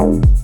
Thank.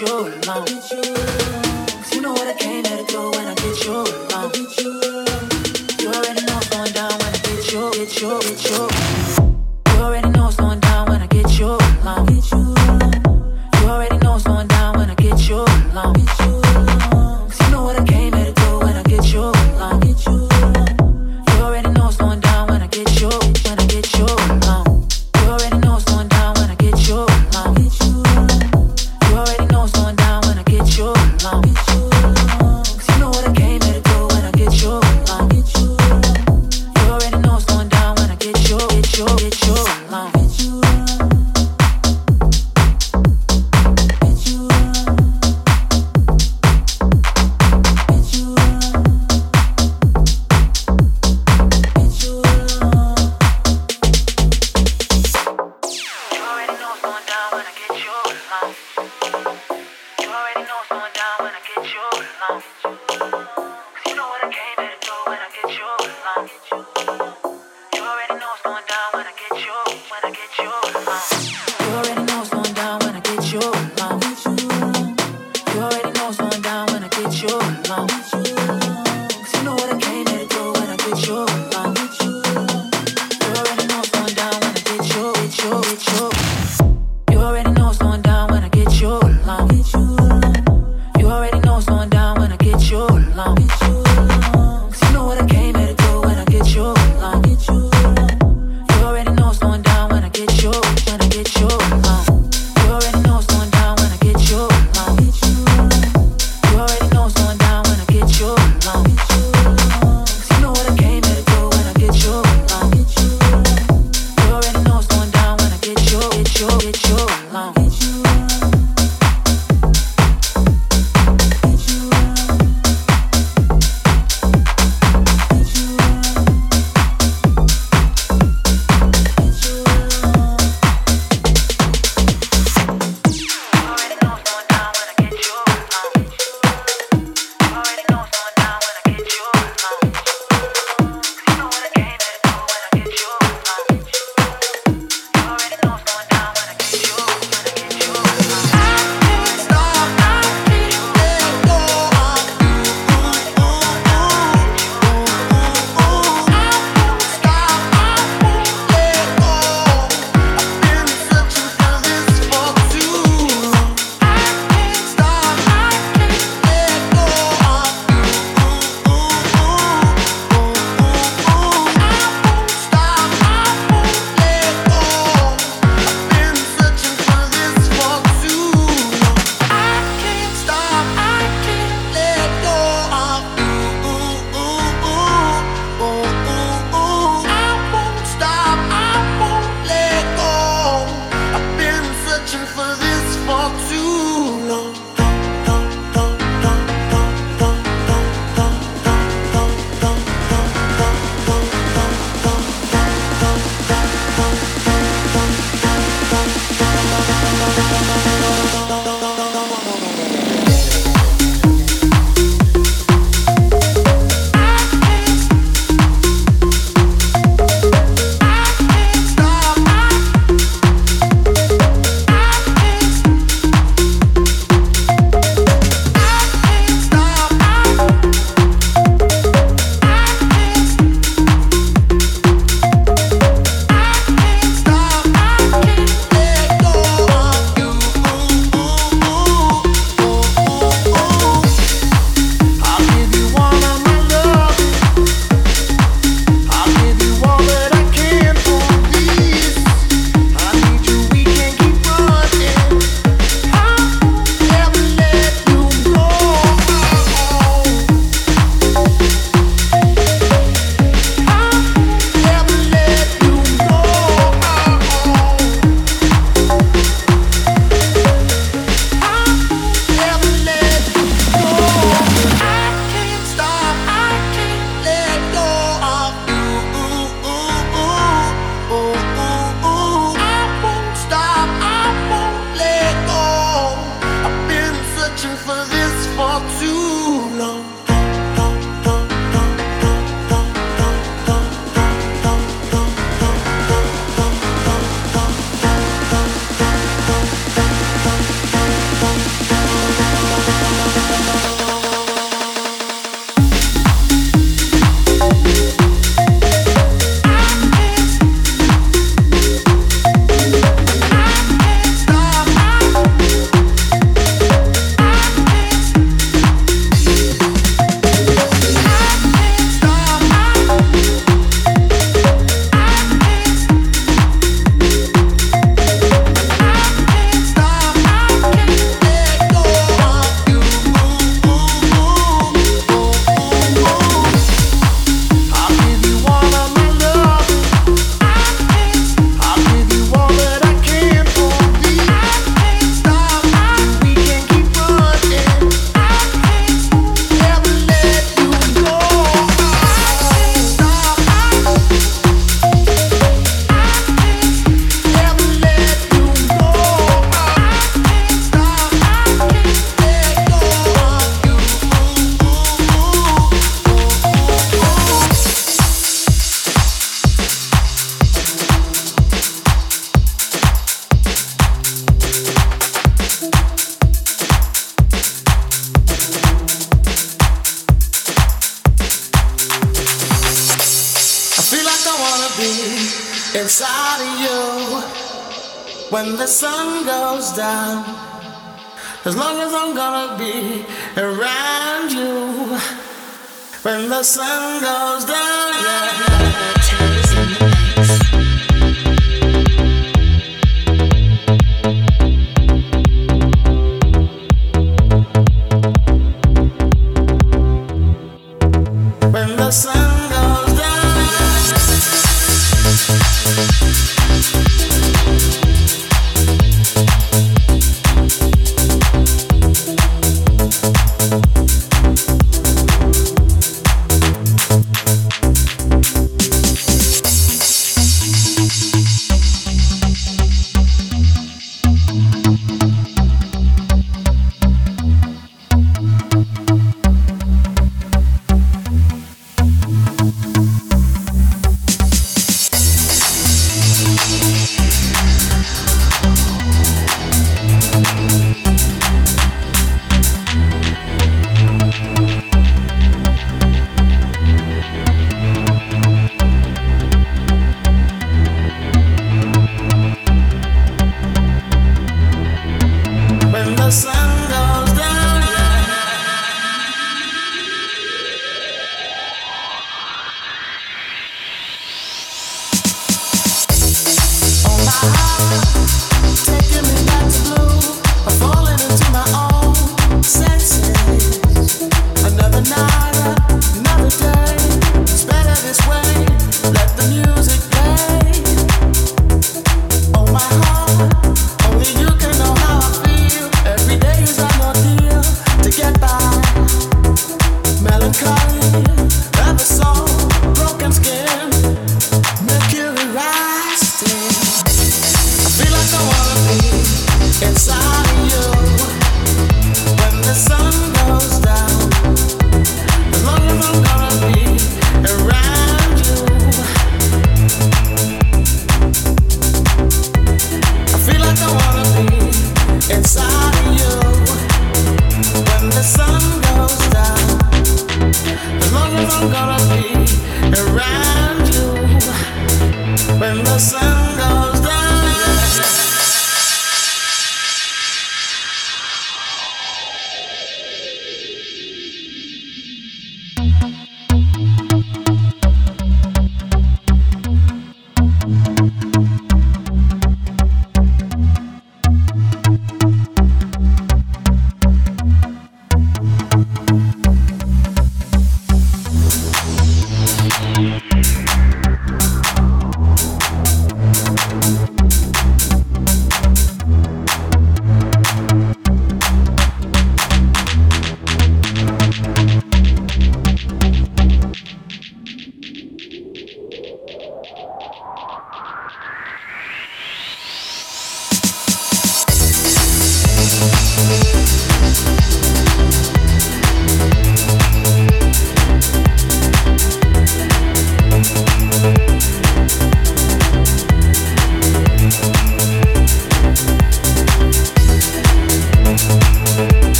you alone. Cause you know what I came here to do